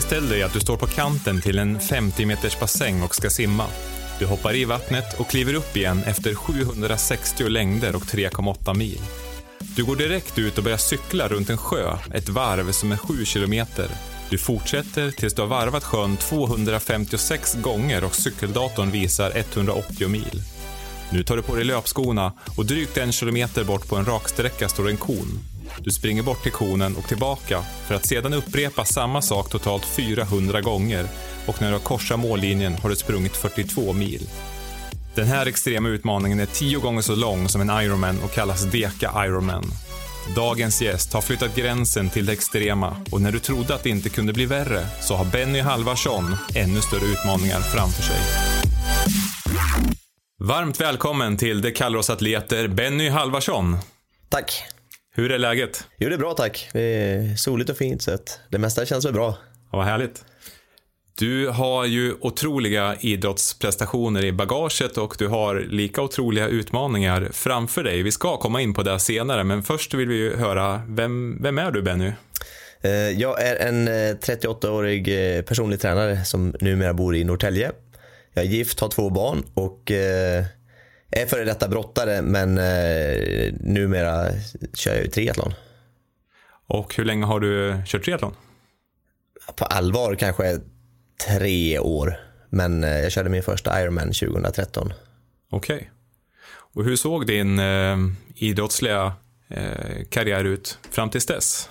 Föreställ dig att du står på kanten till en 50 meters bassäng och ska simma. Du hoppar i vattnet och kliver upp igen efter 760 längder och 3,8 mil. Du går direkt ut och börjar cykla runt en sjö, ett varv som är 7 kilometer. Du fortsätter tills du har varvat sjön 256 gånger och cykeldatorn visar 180 mil. Nu tar du på dig löpskorna och drygt en kilometer bort på en raksträcka står en kon. Du springer bort till konen och tillbaka för att sedan upprepa samma sak totalt 400 gånger och när du har korsat mållinjen har du sprungit 42 mil. Den här extrema utmaningen är tio gånger så lång som en Ironman och kallas Deka Ironman. Dagens gäst har flyttat gränsen till det extrema och när du trodde att det inte kunde bli värre så har Benny Halvarsson ännu större utmaningar framför sig. Varmt välkommen till Det kallar oss atleter, Benny Halvarsson. Tack. Hur är läget? Jo, det är bra tack. Det är soligt och fint så det mesta känns väl bra. Ja, vad härligt. Du har ju otroliga idrottsprestationer i bagaget och du har lika otroliga utmaningar framför dig. Vi ska komma in på det senare, men först vill vi ju höra, vem, vem är du Benny? Eh, jag är en 38-årig eh, personlig tränare som numera bor i Norrtälje. Jag är gift, har två barn och eh, är före detta brottare men numera kör jag ju triathlon. Och hur länge har du kört triathlon? På allvar kanske tre år. Men eh, jag körde min första Ironman 2013. Okej. Okay. Och hur såg din eh, idrottsliga eh, karriär ut fram tills dess?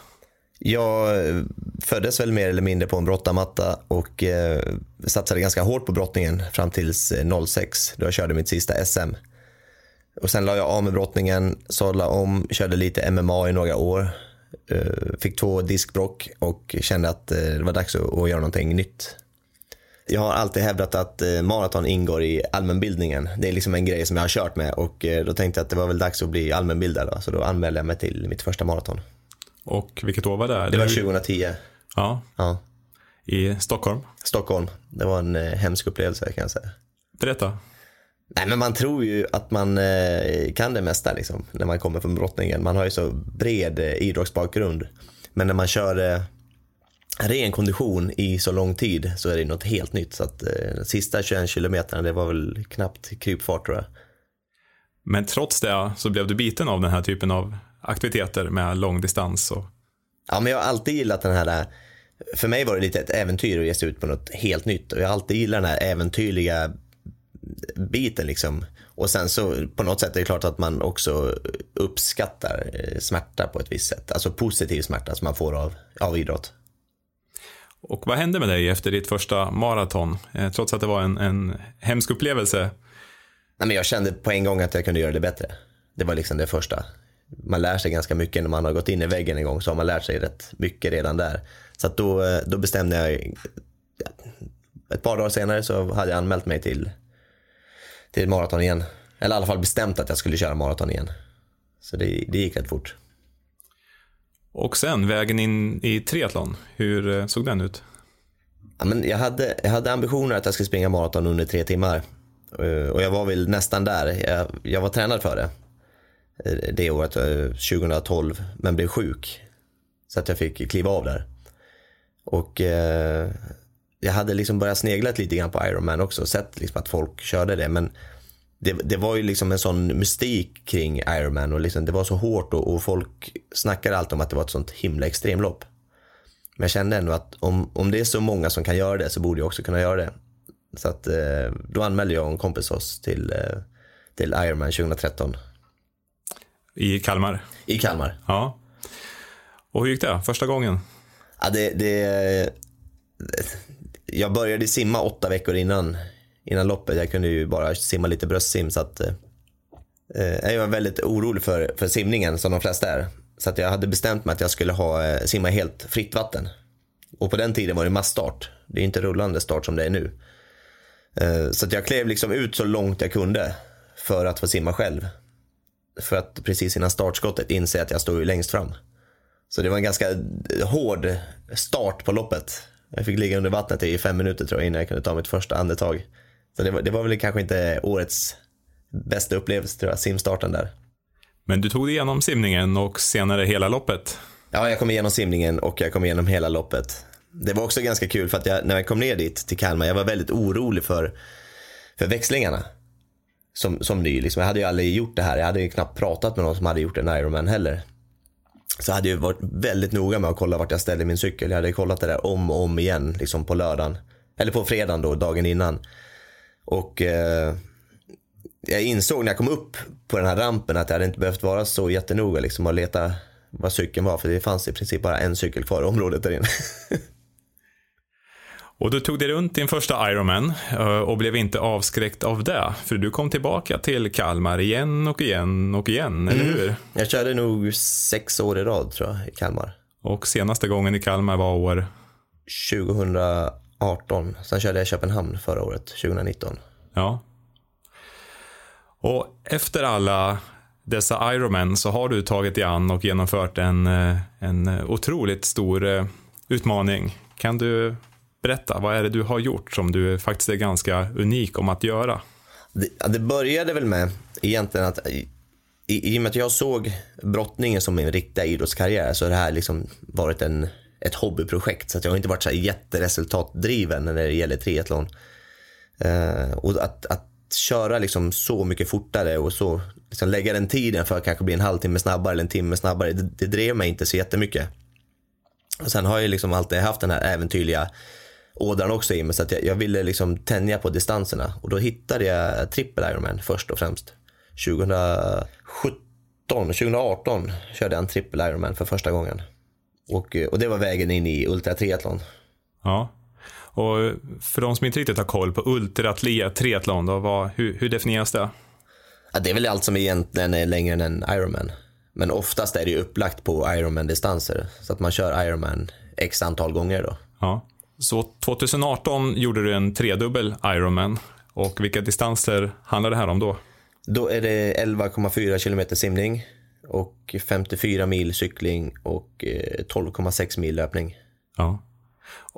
Jag eh, föddes väl mer eller mindre på en brottarmatta och eh, satsade ganska hårt på brottningen fram tills 06 då jag körde mitt sista SM. Och sen la jag av med brottningen, sadlade om, körde lite MMA i några år. Fick två diskbrock och kände att det var dags att göra någonting nytt jag har alltid hävdat att eh, maraton ingår i allmänbildningen. Det är liksom en grej som jag har kört med och eh, då tänkte jag att det var väl dags att bli allmänbildad. Då. Så då anmälde jag mig till mitt första maraton. Och vilket år var det? Det var 2010. Ja. ja. I Stockholm? Stockholm. Det var en eh, hemsk upplevelse kan jag säga. Berätta. Nej, men man tror ju att man eh, kan det mesta liksom, när man kommer från brottningen. Man har ju så bred eh, idrottsbakgrund. Men när man kör eh, ren kondition i så lång tid så är det något helt nytt. Så att eh, sista 21 kilometerna det var väl knappt krypfart tror jag. Men trots det så blev du biten av den här typen av aktiviteter med långdistans? Och... Ja, men jag har alltid gillat den här, för mig var det lite ett äventyr att ge sig ut på något helt nytt och jag har alltid gillat den här äventyrliga biten liksom. Och sen så på något sätt är det klart att man också uppskattar eh, smärta på ett visst sätt. Alltså positiv smärta som man får av, av idrott. Och vad hände med dig efter ditt första maraton? Eh, trots att det var en, en hemsk upplevelse. Nej, men jag kände på en gång att jag kunde göra det bättre. Det var liksom det första. Man lär sig ganska mycket när man har gått in i väggen en gång så har man lärt sig rätt mycket redan där. Så då, eh, då bestämde jag, ett par dagar senare så hade jag anmält mig till, till maraton igen. Eller i alla fall bestämt att jag skulle köra maraton igen. Så det, det gick rätt fort. Och sen vägen in i triathlon, hur eh, såg den ut? Ja, men jag, hade, jag hade ambitioner att jag skulle springa maraton under tre timmar. Eh, och jag var väl nästan där. Jag, jag var tränad för det. Eh, det året, 2012, men blev sjuk. Så att jag fick kliva av där. Och eh, jag hade liksom börjat snegla lite grann på Ironman också. Sett liksom att folk körde det. Men det, det, var ju liksom en sån mystik kring Ironman och liksom det var så hårt och, och, folk snackade alltid om att det var ett sånt himla extremlopp. Men jag kände ändå att om, om det är så många som kan göra det så borde jag också kunna göra det. Så att eh, då anmälde jag och en kompis oss till, eh, till Ironman 2013. I Kalmar? I Kalmar. Ja. Och hur gick det första gången? Ja, det, det, jag började simma åtta veckor innan innan loppet. Jag kunde ju bara simma lite bröstsim så att eh, eh, jag var väldigt orolig för, för simningen som de flesta är. Så att jag hade bestämt mig att jag skulle ha, eh, simma helt fritt vatten. Och på den tiden var det massstart. Det är inte rullande start som det är nu. Eh, så att jag klev liksom ut så långt jag kunde för att få simma själv. För att precis innan startskottet inse att jag stod längst fram. Så det var en ganska eh, hård start på loppet. Jag fick ligga under vattnet i fem minuter tror jag innan jag kunde ta mitt första andetag. Så det var, det var väl kanske inte årets bästa upplevelse tror jag, simstarten där. Men du tog dig igenom simningen och senare hela loppet? Ja, jag kom igenom simningen och jag kom igenom hela loppet. det var också ganska kul för att jag, när jag kom ner dit till Kalmar, jag var väldigt orolig för, för växlingarna. Som, som ny, liksom. jag hade ju aldrig gjort det här. Jag hade ju knappt pratat med någon som hade gjort en Ironman heller. Så hade jag varit väldigt noga med att kolla vart jag ställde min cykel. Jag hade kollat det där om och om igen, liksom på lördagen. Eller på fredagen då, dagen innan. Och eh, jag insåg när jag kom upp på den här rampen att jag hade inte behövt vara så jättenoga liksom och leta vad cykeln var. För det fanns i princip bara en cykel kvar i området där inne. Och du tog dig runt din första Ironman eh, och blev inte avskräckt av det. För du kom tillbaka till Kalmar igen och igen och igen, eller Mm. hur? Jag körde nog sex år i rad tror jag i Kalmar. Och senaste gången i Kalmar var år 2018. Sen körde jag Köpenhamn förra året, 2019. Ja. Och efter alla dessa Ironman så har du tagit dig an och genomfört en, eh, en otroligt stor eh, utmaning. Kan du berätta, vad är det du har gjort som du faktiskt är ganska unik om att göra? Det, det började väl med egentligen att i, i och med att jag såg brottningen som min riktiga idrottskarriär så har det här liksom varit en, ett hobbyprojekt. Så att jag har inte varit så här jätteresultatdriven när det gäller triathlon. Uh, och att, att köra liksom så mycket fortare och så liksom lägga den tiden för att kanske bli en halvtimme snabbare eller en timme snabbare, det, det drev mig inte så jättemycket. Och sen har jag liksom alltid haft den här äventyrliga ådran också i mig så att jag, jag ville liksom tänja på distanserna och då hittade jag trippel Ironman först och främst. 2017, 2018 körde jag en trippel Ironman för första gången. Och, eh, och det var vägen in i ultratriathlon. Ja. Och för de som inte riktigt har koll på ultraatlet, triathlon, då, vad, hur, hur definieras det? Ja, det är väl allt som egentligen är längre än en Ironman. Men oftast är det upplagt på Ironman-distanser. Så att man kör Ironman x antal gånger då. Ja. Så 2018 gjorde du en tredubbel Ironman. Och vilka distanser handlar det här om då? Då är det 11,4 kilometer simning och 54 mil cykling och eh, 12,6 mil löpning. Ja.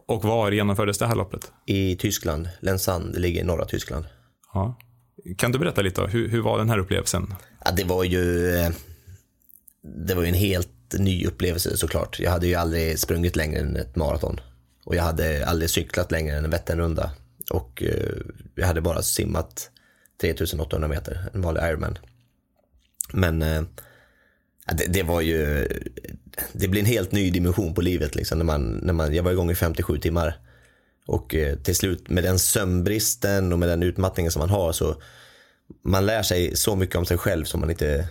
Och var genomfördes det här loppet? I Tyskland, Lensand, det ligger i norra Tyskland. Ja. Kan du berätta lite? Hur, hur var den här upplevelsen? Ja, det var ju eh, det var ju en helt ny upplevelse såklart. Jag hade ju aldrig sprungit längre än ett maraton. Och jag hade aldrig cyklat längre än en Vätternrunda. Och eh, jag hade bara simmat 3800 meter, en vanlig Ironman. Men eh, det, det var ju, det blir en helt ny dimension på livet liksom när man, när man, jag var igång i 57 timmar. Och eh, till slut med den sömnbristen och med den utmattningen som man har så man lär sig så mycket om sig själv som man inte,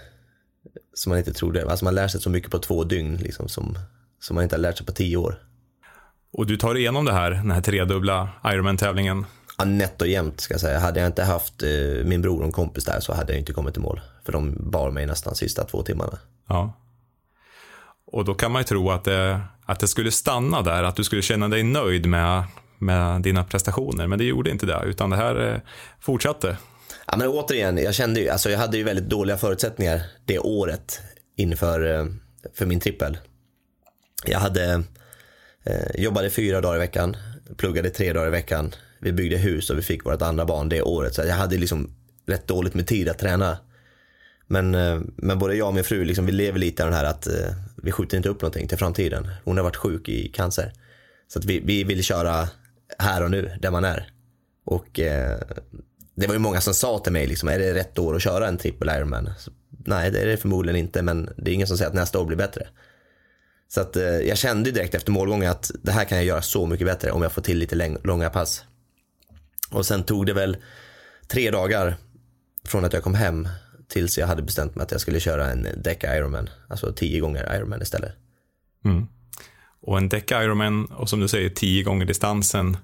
som man inte trodde. Alltså man lär sig så mycket på två dygn liksom, som, som man inte har lärt sig på tio år. Och du tar igenom det här, den här tredubbla Ironman-tävlingen. Ja, nätt och jämnt ska jag säga. Hade jag inte haft eh, min bror och en kompis där så hade jag inte kommit i mål. För de bar mig nästan sista två timmarna. Ja. Och då kan man ju tro att det, att det skulle stanna där, att du skulle känna dig nöjd med, med dina prestationer. Men det gjorde inte det, utan det här eh, fortsatte. Ja, men återigen, jag kände ju, alltså jag hade ju väldigt dåliga förutsättningar det året inför eh, för min trippel. Jag hade eh, jobbade fyra dagar i veckan, pluggade tre dagar i veckan. Vi byggde hus och vi fick vårt andra barn det året. Så jag hade liksom rätt dåligt med tid att träna. Men, eh, men både jag och min fru, liksom, vi lever lite av den här att eh, vi skjuter inte upp någonting till framtiden. Hon har varit sjuk i cancer. Så att vi, vi vill köra här och nu, där man är. Och eh, det var ju många som sa till mig, liksom, är det rätt år att köra en trippel Ironman? Så, nej, det är det förmodligen inte, men det är ingen som säger att nästa år blir bättre. Så att, eh, jag kände direkt efter målgången att det här kan jag göra så mycket bättre om jag får till lite långa pass. Och sen tog det väl tre dagar från att jag kom hem tills jag hade bestämt mig att jag skulle köra en däck Ironman. Alltså tio gånger Ironman istället. Mm. Och en däck Ironman, och som du säger, tio gånger distansen,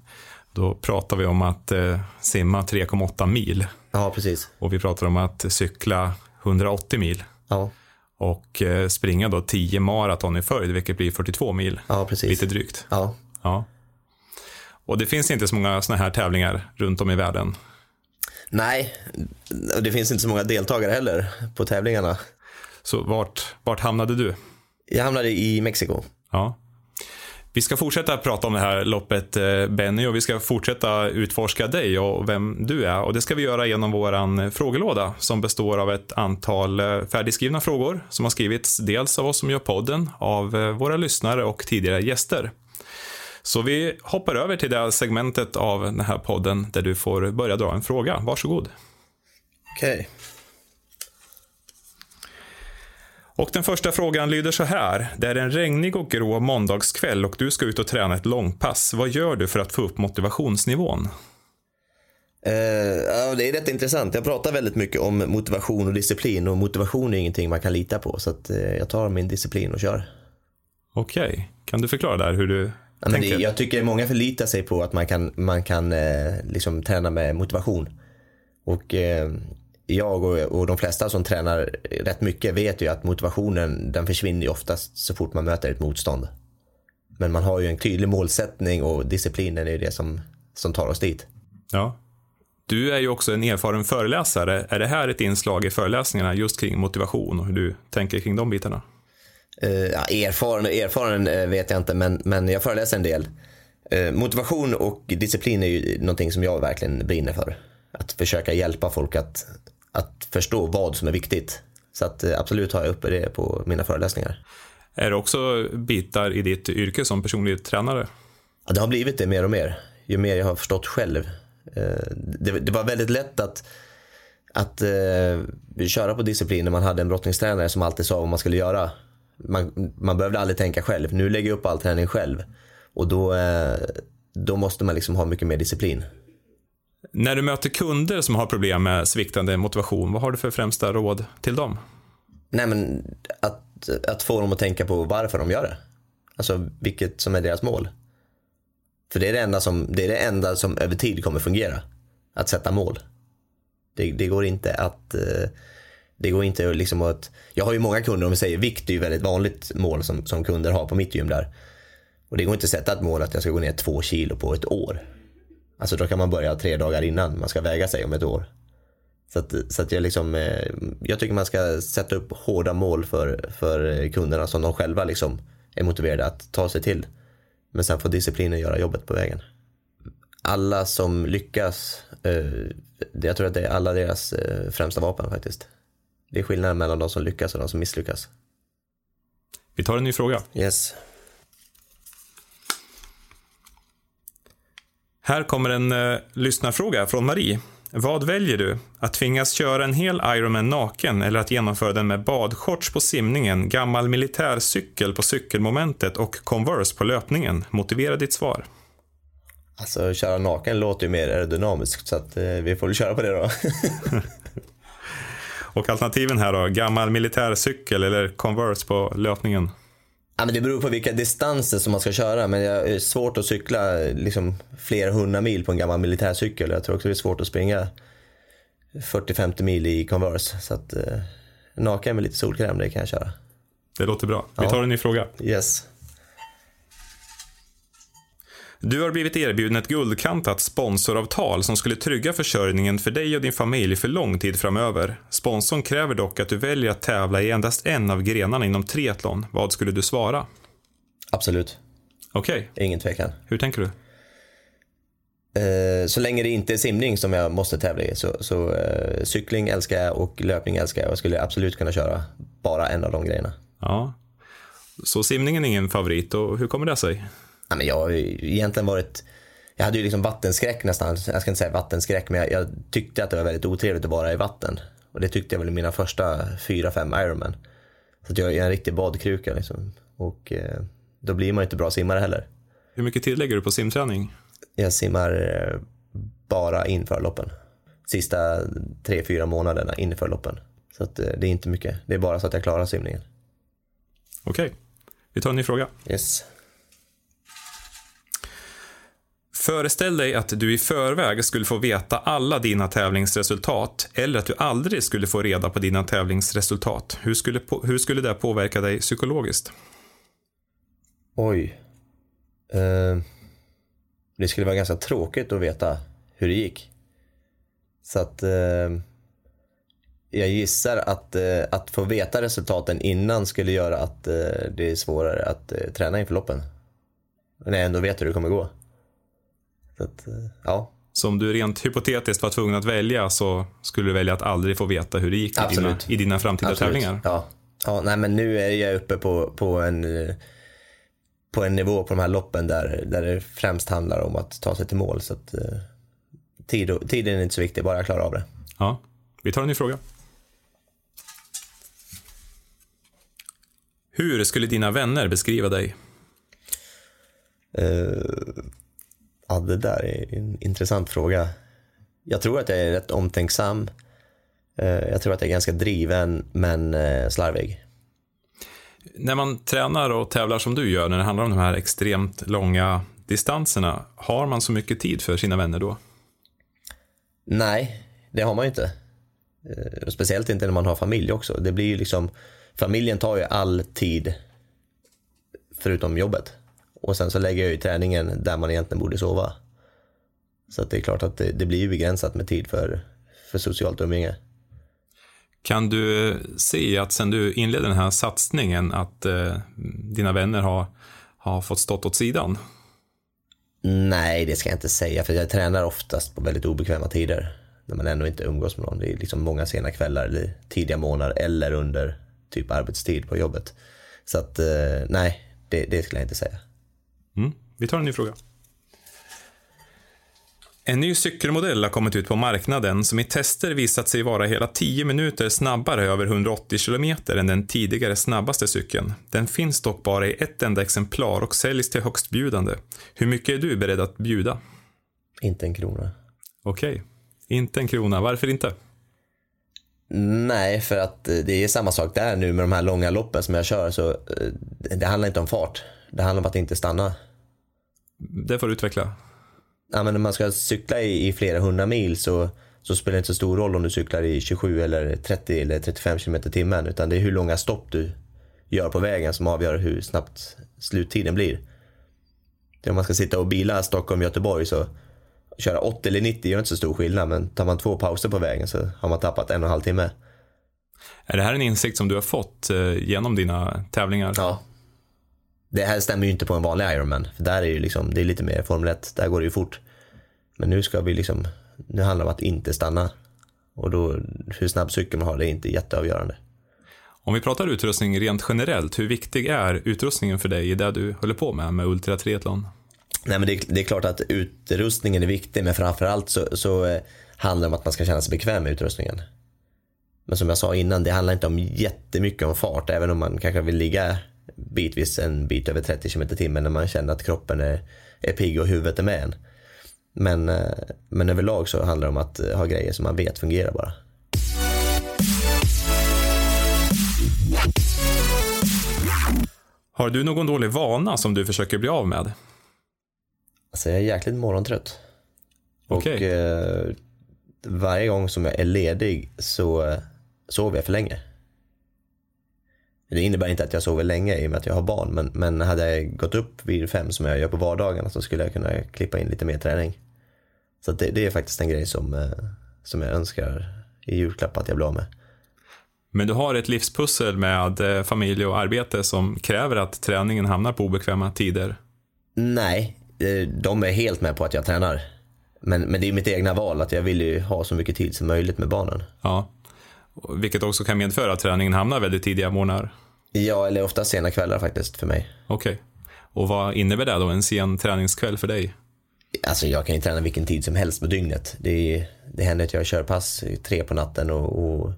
då pratar vi om att eh, simma 3,8 mil. Ja, precis. Och vi pratar om att cykla 180 mil. Ja, Och eh, springa då 10 maraton i följd, vilket blir 42 mil. ja precis. Lite drygt. Ja. Ja. Och det finns inte så många sådana här tävlingar runt om i världen. Nej, och det finns inte så många deltagare heller på tävlingarna. Så vart, vart hamnade du? Jag hamnade i Mexiko. Ja. Vi ska fortsätta prata om det här loppet, eh, Benny, och vi ska fortsätta utforska dig och vem du är. Och det ska vi göra genom vår frågelåda som består av ett antal eh, färdigskrivna frågor som har skrivits dels av oss som gör podden, av eh, våra lyssnare och tidigare gäster. Så vi hoppar över till det segmentet av den här podden där du får börja dra en fråga. Varsågod. Okej. Okay. Och den första frågan lyder så här. Det är en regnig och grå måndagskväll och du ska ut och träna ett långpass. Vad gör du för att få upp motivationsnivån? Uh, ja, det är rätt intressant. Jag pratar väldigt mycket om motivation och disciplin och motivation är ingenting man kan lita på. Så att, uh, jag tar min disciplin och kör. Okej, okay. kan du förklara där hur du ja, tänker? Det, jag tycker många förlitar sig på att man kan, man kan uh, liksom träna med motivation. Och jag och, och de flesta som tränar rätt mycket vet ju att motivationen den försvinner ju oftast så fort man möter ett motstånd. Men man har ju en tydlig målsättning och disciplinen är ju det som, som tar oss dit. Ja. Du är ju också en erfaren föreläsare. Är det här ett inslag i föreläsningarna just kring motivation och hur du tänker kring de bitarna? Uh, ja, erfaren, erfaren uh, vet jag inte, men, men jag föreläser en del. Uh, motivation och disciplin är ju någonting som jag verkligen brinner för. Att försöka hjälpa folk att att förstå vad som är viktigt. Så att eh, absolut har jag uppe det på mina föreläsningar. Är det också bitar i ditt yrke som personlig tränare? Ja, det har blivit det mer och mer. Ju mer jag har förstått själv. Eh, det, det var väldigt lätt att, att uh, köra på disciplin när man hade en brottningstränare som alltid sa vad man skulle göra. Man, man behövde aldrig tänka själv. Nu lägger jag upp all träning själv. Och då, uh, då måste man liksom ha mycket mer disciplin. När du möter kunder som har problem med sviktande motivation, vad har du för främsta råd till dem? Nej, men att, att få dem att tänka på varför de gör det. Alltså vilket som är deras mål. För det är det enda som, det är det enda som över tid kommer fungera. Att sätta mål. Det, det går inte att eh, det går inte liksom att, jag har ju många kunder, om vi säger vikt det är ju väldigt vanligt mål som, som kunder har på mitt gym där. Och det går inte att sätta ett mål att jag ska gå ner två kilo på ett år. Alltså då kan man börja tre dagar innan man ska väga sig om ett år. Så att, så att jag, liksom, eh, jag tycker man ska sätta upp hårda mål för, för kunderna som de själva liksom är motiverade att ta sig till. Men sen får disciplinen göra jobbet på vägen. Alla som lyckas, eh, jag tror att det är alla deras eh, främsta vapen faktiskt. Det är skillnaden mellan de som lyckas och de som misslyckas. Vi tar en ny fråga. Yes. Här kommer en uh, lyssnarfråga från Marie. Vad väljer du? Att tvingas köra en hel Ironman naken eller att genomföra den med badshorts på simningen, gammal militärcykel på cykelmomentet och Converse på löpningen? Motivera ditt svar. Alltså köra naken låter ju mer aerodynamiskt så att eh, vi får väl köra på det då. och alternativen här då? Gammal militärcykel eller Converse på löpningen? Ja, men det beror på vilka distanser som man ska köra. Men det är svårt att cykla liksom, flera hundra mil på en gammal militärcykel. Jag tror också det är svårt att springa 40-50 mil i Converse. Så att, eh, naken med lite solkräm, det kan jag köra. Det låter bra. Vi tar en ny fråga. Yes. Du har blivit erbjuden ett guldkantat sponsoravtal som skulle trygga försörjningen för dig och din familj för lång tid framöver. Sponsorn kräver dock att du väljer att tävla i endast en av grenarna inom triathlon. Vad skulle du svara? Absolut. Okej. Okay. Ingen tvekan. Hur tänker du? Eh, så länge det inte är simning som jag måste tävla i så, så uh, cykling älskar jag och löpning älskar jag och skulle absolut kunna köra bara en av de grejerna. Ja. Så simningen är ingen favorit och hur kommer det sig? Ja, men jag har egentligen varit jag hade ju liksom vattenskräck nästan. Jag ska inte säga vattenskräck, men jag, jag, tyckte att det var väldigt otrevligt att vara i vatten. Och det tyckte jag väl i mina första fyra, fem Ironman. Så att jag är en riktig badkruka liksom. Och eh, då blir man ju inte bra simmare heller. Hur mycket tid lägger du på simträning? Jag simmar eh, bara inför loppen. Sista tre, fyra månaderna inför loppen. Så att, eh, det är inte mycket. Det är bara så att jag klarar simningen. Okej. Okay. Vi tar en ny fråga. Yes. Föreställ dig att du i förväg skulle få veta alla dina tävlingsresultat eller att du aldrig skulle få reda på dina tävlingsresultat. Hur skulle, hur skulle det påverka dig psykologiskt? Oj. Eh, det skulle vara ganska tråkigt att veta hur det gick. Så att eh, jag gissar att, eh, att få veta resultaten innan skulle göra att eh, det är svårare att eh, träna inför loppen. När jag ändå vet hur det kommer gå. Så att, eh, ja. Så om du rent hypotetiskt var tvungen att välja så skulle du välja att aldrig få veta hur det gick i dina, i dina framtida Absolut. tävlingar? Ja. ja, nej men nu är jag uppe på, på en på en nivå på de här loppen där, där det främst handlar om att ta sig till mål. Så att, eh, tid och, tiden är inte så viktig, bara jag klarar av det. Ja, vi tar en ny fråga. Hur skulle dina vänner beskriva dig? Uh, ja, det där är en intressant fråga. Jag tror att jag är rätt omtänksam. Uh, jag tror att jag är ganska driven, men uh, slarvig. När man tränar och tävlar som du gör, när det handlar om de här extremt långa distanserna, har man så mycket tid för sina vänner då? Nej, det har man ju inte. Speciellt inte när man har familj också. Det blir ju liksom, familjen tar ju all tid förutom jobbet. Och sen så lägger jag ju träningen där man egentligen borde sova. Så att det är klart att det, det blir ju begränsat med tid för, för socialt umgänge. Kan du se att sen du inledde den här satsningen att eh, dina vänner har, har fått stått åt sidan? Nej, det ska jag inte säga, för jag tränar oftast på väldigt obekväma tider. När man ändå inte umgås med någon. Det är liksom många sena kvällar eller tidiga månader eller under typ arbetstid på jobbet. Så att eh, nej, det, det skulle jag inte säga. Mm. Vi tar en ny fråga. En ny cykelmodell har kommit ut på marknaden som i tester visat sig vara hela 10 minuter snabbare över 180 km än den tidigare snabbaste cykeln. Den finns dock bara i ett enda exemplar och säljs till högstbjudande. Hur mycket är du beredd att bjuda? Inte en krona. Okej, okay. inte en krona. Varför inte? Nej, för att det är samma sak där nu med de här långa loppen som jag kör. Så eh, det handlar inte om fart. Det handlar om att inte stanna. Det får du utveckla. Ja, men när man ska cykla i, i flera hundra mil så, så spelar det inte så stor roll om du cyklar i 27 eller 30 eller 35 km i timmen. Utan det är hur långa stopp du gör på vägen som avgör hur snabbt sluttiden blir. Det om man ska sitta och bila Stockholm-Göteborg så köra 80 eller 90 gör inte så stor skillnad. Men tar man två pauser på vägen så har man tappat en och en halv timme. Är det här en insikt som du har fått eh, genom dina tävlingar? Ja, det här stämmer ju inte på en vanlig Ironman. För där är ju liksom, det är lite mer Formel 1, där går det ju fort. Men nu ska vi liksom, nu handlar det om att inte stanna. Och då, hur snabb cykel man har, det är inte jätteavgörande. Om vi pratar utrustning rent generellt, hur viktig är utrustningen för dig i det du håller på med, med ultratriathlon? Nej men det, det, är klart att utrustningen är viktig, men framförallt så, så eh, handlar det om att man ska känna sig bekväm med utrustningen. Men som jag sa innan, det handlar inte om jättemycket om fart, även om man kanske vill ligga bitvis en bit över 30 km timmen när man känner att kroppen är, är pigg och huvudet är med en. Men, eh, men överlag så handlar det om att ha grejer som man vet fungerar bara. Har du någon dålig vana som du försöker bli av med? Alltså jag är jäkligt morgontrött. Okay. Och eh, varje gång som jag är ledig så eh, sover jag för länge. Det innebär inte att jag sover länge i och med att jag har barn. Men, men hade jag gått upp vid fem som jag gör på vardagarna så skulle jag kunna klippa in lite mer träning. Så det, det, är faktiskt en grej som, eh, som jag önskar i julklapp att jag blir av med. Men du har ett livspussel med eh, familj och arbete som kräver att träningen hamnar på obekväma tider? Nej, eh, de är helt med på att jag tränar. Men, men det är mitt egna val att jag vill ju ha så mycket tid som möjligt med barnen. Ja, vilket också kan medföra att träningen hamnar väldigt tidiga morgnar. Ja, eller ofta sena kvällar faktiskt för mig. Okej. Okay. Och vad innebär det då, en sen träningskväll för dig? Alltså jag kan ju träna vilken tid som helst på dygnet. Det, det händer att jag kör pass tre på natten och, och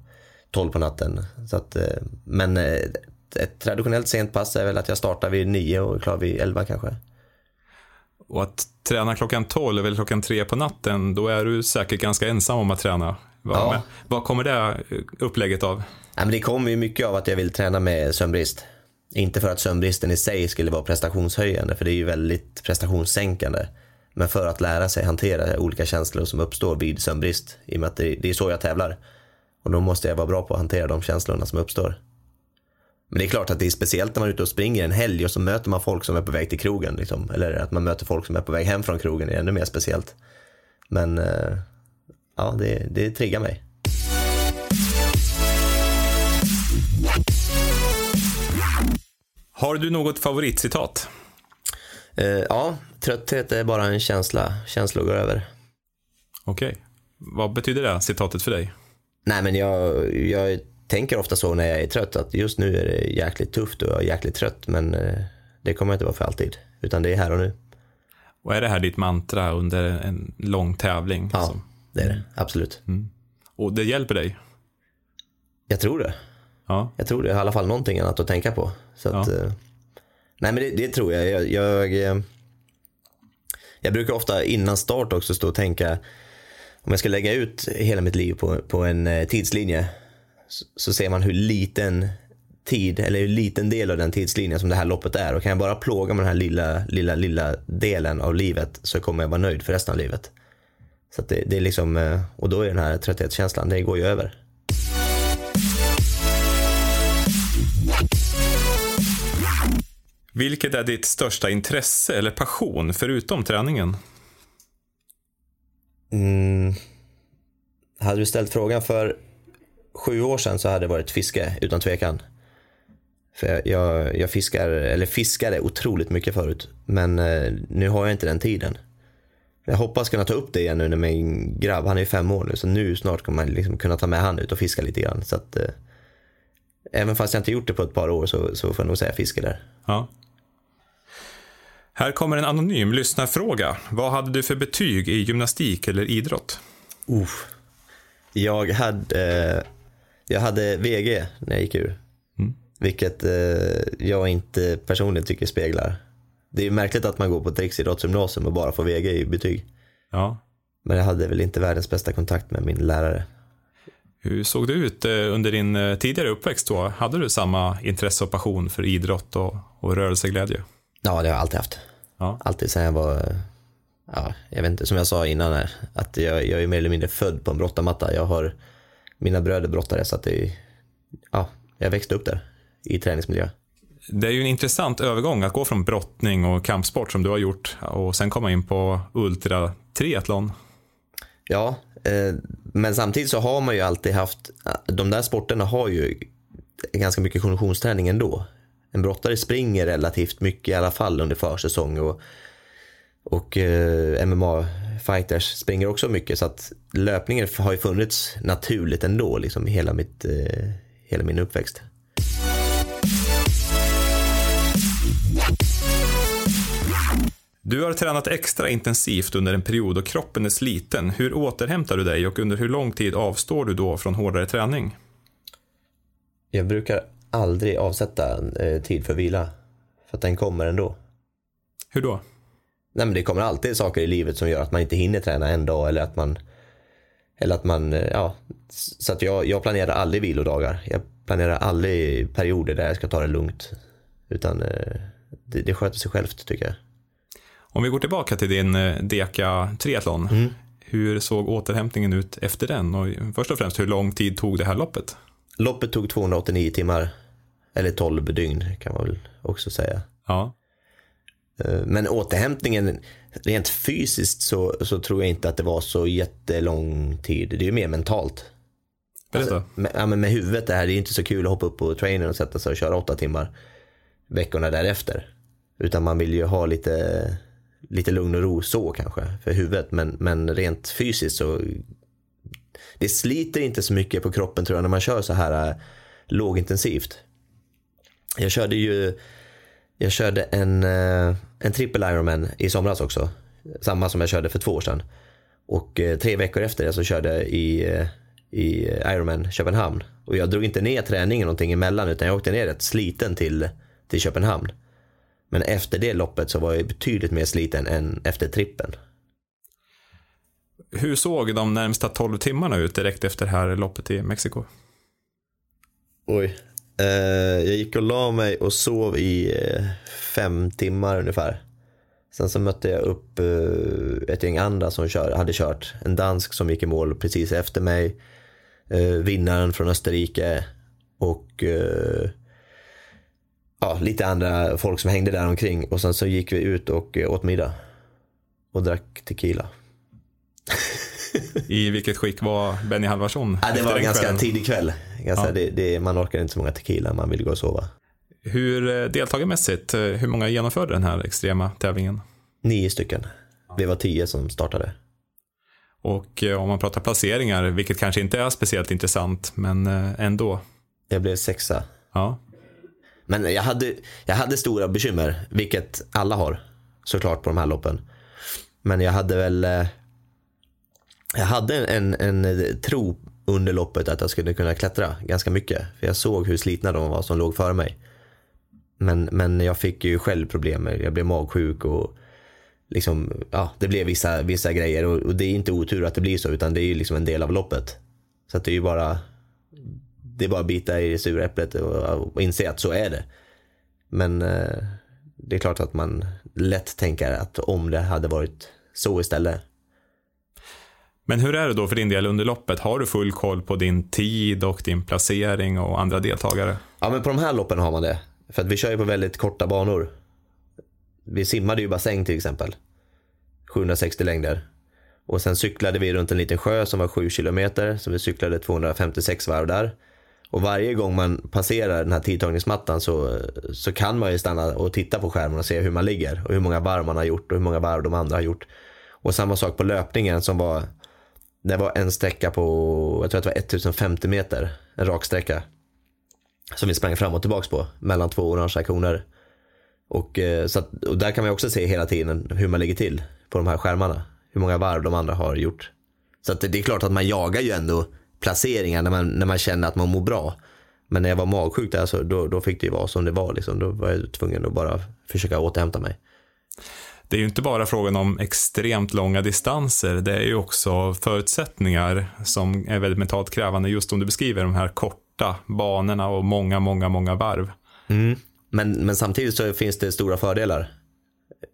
tolv på natten. Så att, eh, men eh, ett traditionellt sent pass är väl att jag startar vid nio och är klar vid elva kanske. Och att träna klockan tolv eller klockan tre på natten, då är du säkert ganska ensam om att träna. Vad, ja. vad kommer det upplägget av? Ja, men det kommer ju mycket av att jag vill träna med sömnbrist. Inte för att sömnbristen i sig skulle vara prestationshöjande, för det är ju väldigt prestationssänkande. Men för att lära sig hantera olika känslor som uppstår vid sömnbrist. I och med att det, det är så jag tävlar. Och då måste jag vara bra på att hantera de känslorna som uppstår. Men det är klart att det är speciellt när man är ute och springer en helg och så möter man folk som är på väg till krogen. Liksom. Eller att man möter folk som är på väg hem från krogen är ännu mer speciellt. Men eh, ja, det, det triggar mig. Har du något favoritcitat? Uh, ja, trötthet är bara en känsla. Känslor går över. Okej. Okay. Vad betyder det citatet för dig? Nej, men jag, jag tänker ofta så när jag är trött att just nu är det jäkligt tufft och jag är jäkligt trött. Men uh, Det kommer inte vara för alltid, utan det är här och nu. Och är det här ditt mantra under en lång tävling? Ja, Alltså, det är det. Absolut. Och det hjälper dig? Jag tror det. Ja. Jag tror det. Jag har i alla fall någonting annat att tänka på. Så att, Ja. eh, nej men det, det tror jag. Jag, jag. eh, jag brukar ofta innan start också stå och tänka om jag ska lägga ut hela mitt liv på, på en eh, tidslinje så, så ser man hur liten tid eller hur liten del av den tidslinjen som det här loppet är och kan jag bara plåga med den här lilla, lilla, lilla delen av livet så kommer jag vara nöjd för resten av livet. Så det, det är liksom, eh, och då är den här trötthetskänslan, det går ju över. Vilket är ditt största intresse eller passion förutom träningen? Mm. Hade du ställt frågan för sju år sedan så hade det varit fiske, utan tvekan. För jag, jag, jag fiskar, eller fiskade otroligt mycket förut, men eh, nu har jag inte den tiden. Jag hoppas kunna ta upp det igen nu när min grabb, han är ju fem år nu, så nu snart kommer man liksom kunna ta med han ut och fiska lite grann. Så att, eh, även fast jag inte gjort det på ett par år så, så får jag nog säga fiske där. Ja. Här kommer en anonym lyssnarfråga. Vad hade du för betyg i gymnastik eller idrott? Uff. Jag hade, eh, jag hade VG när jag gick ur. Mm. Vilket eh, jag inte personligen tycker speglar. Det är ju märkligt att man går på ett riksidrottsgymnasium och bara får VG i betyg. Ja. Men jag hade väl inte världens bästa kontakt med min lärare. Hur såg det ut eh, under din eh, tidigare uppväxt då? Hade du samma intresse och passion för idrott och, och rörelseglädje? Ja, det har jag alltid haft. Ja. Alltid sedan jag var, eh, ja, jag vet inte, som jag sa innan här, att jag, jag är mer eller mindre född på en brottarmatta. Jag har, mina bröder brottare så att det ja, jag växte upp där i träningsmiljö. Det är ju en intressant övergång att gå från brottning och kampsport som du har gjort och sen komma in på ultra triathlon. Ja, eh, men samtidigt så har man ju alltid haft, de där sporterna har ju ganska mycket konditionsträning ändå. En brottare springer relativt mycket i alla fall under försäsong och, och eh, MMA-fighters springer också mycket så att löpningen har ju funnits naturligt ändå liksom i hela, mitt, eh, hela min uppväxt. Du har tränat extra intensivt under en period och kroppen är sliten. Hur återhämtar du dig och under hur lång tid avstår du då från hårdare träning? Jag brukar aldrig avsätta eh, tid för vila för att den kommer ändå. Hur då? Nej, men det kommer alltid saker i livet som gör att man inte hinner träna en dag eller att man eller att man, eh, ja, så att jag, jag planerar aldrig vilodagar. Jag planerar aldrig perioder där jag ska ta det lugnt. Utan eh, det, det sköter sig självt tycker jag. Om vi går tillbaka till din eh, Deka triathlon. Mm. Hur såg återhämtningen ut efter den? Och först och främst, hur lång tid tog det här loppet? Loppet tog 289 timmar. Eller 12 dygn kan man väl också säga. Ja. Eh, Men återhämtningen, rent fysiskt så, så tror jag inte att det var så jättelång tid. Det är ju mer mentalt. Berätta. Med, ja, men med huvudet det här, det är inte så kul att hoppa upp på trainern och sätta sig och köra åtta timmar veckorna därefter. Utan man vill ju ha lite, lite lugn och ro så kanske för huvudet. Men, men rent fysiskt så det sliter inte så mycket på kroppen tror jag när man kör så här äh, lågintensivt. Jag körde ju jag körde en, äh, en trippel Ironman i somras också. Samma som jag körde för två år sedan. Och äh, tre veckor efter det så körde jag i, äh, i Ironman Köpenhamn. Och jag drog inte ner träningen någonting emellan utan jag åkte ner rätt sliten till, till Köpenhamn. Men efter det loppet så var jag betydligt mer sliten än efter trippen. Hur såg de närmsta 12 timmarna ut direkt efter det här loppet i Mexiko? Oj. Eh, jag gick och la mig och sov i eh, fem timmar ungefär. Sen så mötte jag upp eh, ett gäng andra som kör, hade kört. En dansk som gick i mål precis efter mig. Vinnaren från Österrike. Och ja, lite andra folk som hängde där omkring. Och sen så gick vi ut och eh, åt middag. Och drack tequila. I vilket skick var Benny Halvarsson? Ja, det var den ganska kvällen? tidig kväll. Ganska, Ja. det, det, man orkar inte så många tequila, man vill gå och sova. Hur eh, deltagarmässigt, eh, hur många genomförde den här extrema tävlingen? Nio stycken. Vi var tio som startade. Och om man pratar placeringar, vilket kanske inte är speciellt intressant, men ändå. Jag blev sexa. Ja, men jag hade, jag hade stora bekymmer, vilket alla har såklart på de här loppen. Men jag hade väl eh, jag hade en, en, en tro under loppet att jag skulle kunna klättra ganska mycket. För jag såg hur slitna de var som låg före mig. Men, men jag fick ju själv problem. Jag blev magsjuk och liksom, ja, det blev vissa, vissa grejer. Och, och det är inte otur att det blir så, utan det är ju liksom en del av loppet. Så att det är ju bara, det är bara att bita i det sura äpplet och, och inse att så är det. Men eh, det är klart att man lätt tänker att om det hade varit så istället. Men hur är det då för din del under loppet? Har du full koll på din tid och din placering och andra deltagare? Ja, men på de här loppen har man det. För att vi kör ju på väldigt korta banor. Vi simmade ju bassäng till exempel. 760 längder. Och sen cyklade vi runt en liten sjö som var 7 kilometer. Så vi cyklade 256 varv där. Och varje gång man passerar den här tidtagningsmattan så, så kan man ju stanna och titta på skärmen och se hur man ligger. Och hur många varv man har gjort och hur många varv de andra har gjort. Och samma sak på löpningen som var det var en sträcka på, jag tror att det var 1050 meter, en rak sträcka. Som vi sprang fram och tillbaks på, mellan två orangea koner. Och, eh, så att, och där kan man också se hela tiden hur man ligger till på de här skärmarna. Hur många varv de andra har gjort. Så att det är klart att man jagar ju ändå placeringar när man, när man känner att man mår bra. Men när jag var magsjuk där så då, då fick det ju vara som det var. Liksom. Då var jag tvungen att bara försöka återhämta mig det är ju inte bara frågan om extremt långa distanser, det är ju också förutsättningar som är väldigt mentalt krävande, just om du beskriver de här korta banorna och många, många, många varv. Mm. Men, men samtidigt så finns det stora fördelar.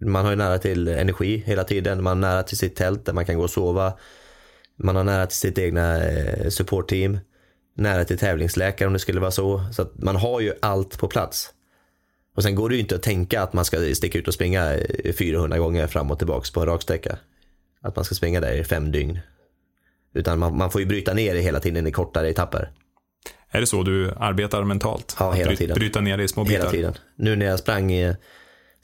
Man har ju nära till energi hela tiden, man har nära till sitt tält där man kan gå och sova. Man har nära till sitt egna eh, supportteam, nära till tävlingsläkare om det skulle vara så. Så att man har ju allt på plats. Och sen går det ju inte att tänka att man ska sticka ut och springa 400 gånger fram och tillbaka på en raksträcka. Att man ska springa där i fem dygn. Utan man, man får ju bryta ner det hela tiden i kortare etapper. Är det så du arbetar mentalt? Ja, hela tiden. Bryta ner det i små bitar? Hela tiden. Nu när jag sprang,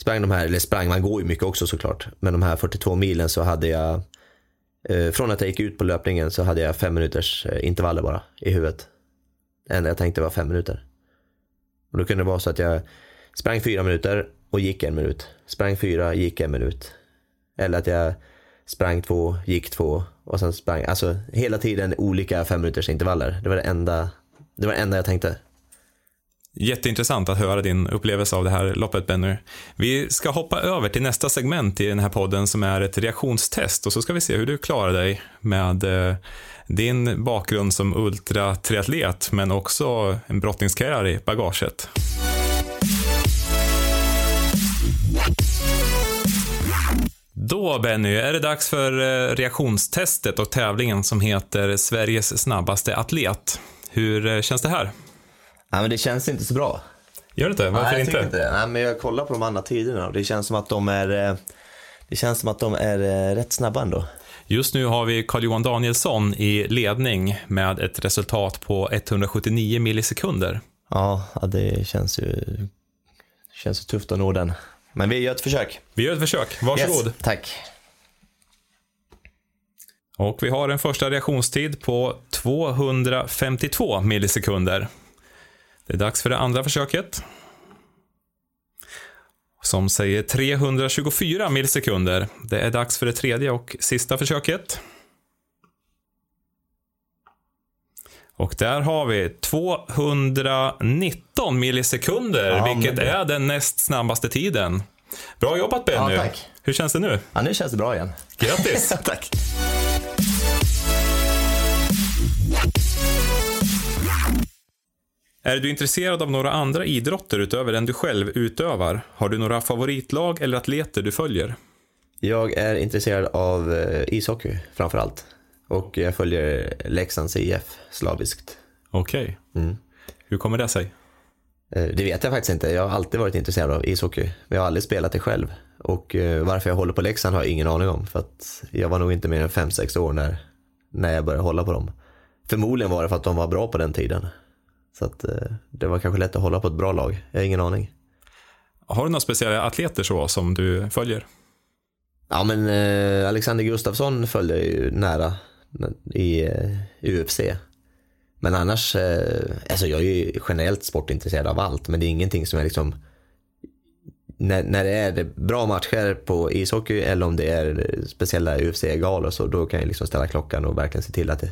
sprang de här, eller sprang, man går ju mycket också såklart. Men de här 42 milen så hade jag, eh, Eh, från att jag gick ut på löpningen så hade jag fem minuters eh, intervaller bara i huvudet. Det enda jag tänkte var fem minuter. Och då kunde det vara så att jag Sprang fyra minuter och gick en minut. Sprang fyra, gick en minut. Eller att jag sprang två, gick två och sen sprang, alltså hela tiden olika fem minuters intervaller. Det var det enda, det var det enda jag tänkte. Jätteintressant att höra din upplevelse av det här loppet Benny. Vi ska hoppa över till nästa segment i den här podden som är ett reaktionstest och så ska vi se hur du klarar dig med eh, din bakgrund som ultratriatlet men också en brottningskarriär i bagaget. Då Benny, är det dags för eh, reaktionstestet och tävlingen som heter Sveriges snabbaste atlet. Hur eh, känns det här? Ja, men det känns inte så bra. Gör det inte? Varför Nej, inte? inte det. Nej, men jag kollar på de andra tiderna och det känns som att de är, eh, det känns som att de är rätt snabba ändå. Just nu har vi Carl-Johan Danielsson i ledning med ett resultat på 179 millisekunder. Ja, det känns ju, känns ju tufft att nå den. Men vi gör ett försök. Vi gör ett försök. Varsågod. Yes, tack. Och vi har en första reaktionstid på 252 millisekunder. Det är dags för det andra försöket. Som säger 324 millisekunder. Det är dags för det tredje och sista försöket. Och där har vi 219 millisekunder, ja, vilket det... är den näst snabbaste tiden. Bra jobbat Benny. Ja, tack. Hur känns det nu? Ja, nu känns det bra igen. Grattis. tack. Är du intresserad av några andra idrotter utöver den du själv utövar? Har du några favoritlag eller atleter du följer? Jag är intresserad av eh, ishockey framför allt. Och jag följer Leksands IF slaviskt. Okej. Okay. Mm. Hur kommer det sig? Eh, det vet jag faktiskt inte. Jag har alltid varit intresserad av ishockey. Men jag har aldrig spelat det själv. Och eh, varför jag håller på Leksand har jag ingen aning om. För att jag var nog inte mer än 5-6 år när, när jag började hålla på dem. Förmodligen var det för att de var bra på den tiden. Så att eh, det var kanske lätt att hålla på ett bra lag. Jag har ingen aning. Har du några speciella atleter så som du följer? Ja men Alexander Gustafsson följer jag ju nära i UFC. Men annars, eh, alltså jag är ju generellt sportintresserad av allt, men det är ingenting som är liksom när, när det är bra matcher på ishockey eller om det är speciella UFC-galor så då kan jag liksom ställa klockan och verkligen se till att,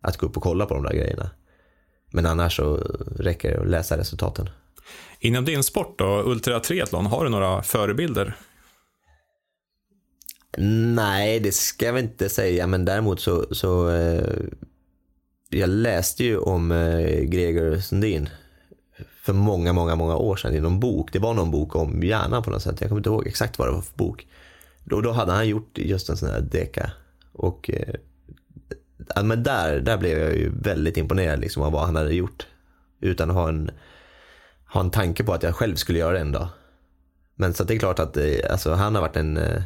att gå upp och kolla på de där grejerna. Men annars så räcker det att läsa resultaten. Inom din sport då, ultratriathlon, har du några förebilder? Nej, det ska jag väl inte säga, men däremot så, så eh, jag läste ju om eh, Gregor Sundin för många, många, många år sedan i någon bok. Det var någon bok om hjärnan på något sätt. Jag kommer inte ihåg exakt vad det var för bok. Då, då hade han gjort just en sån här deka. Och eh, men där, där blev jag ju väldigt imponerad liksom av vad han hade gjort. Utan att ha en, ha en tanke på att jag själv skulle göra det en dag. Men så det är klart att eh, alltså, han har varit en, eh,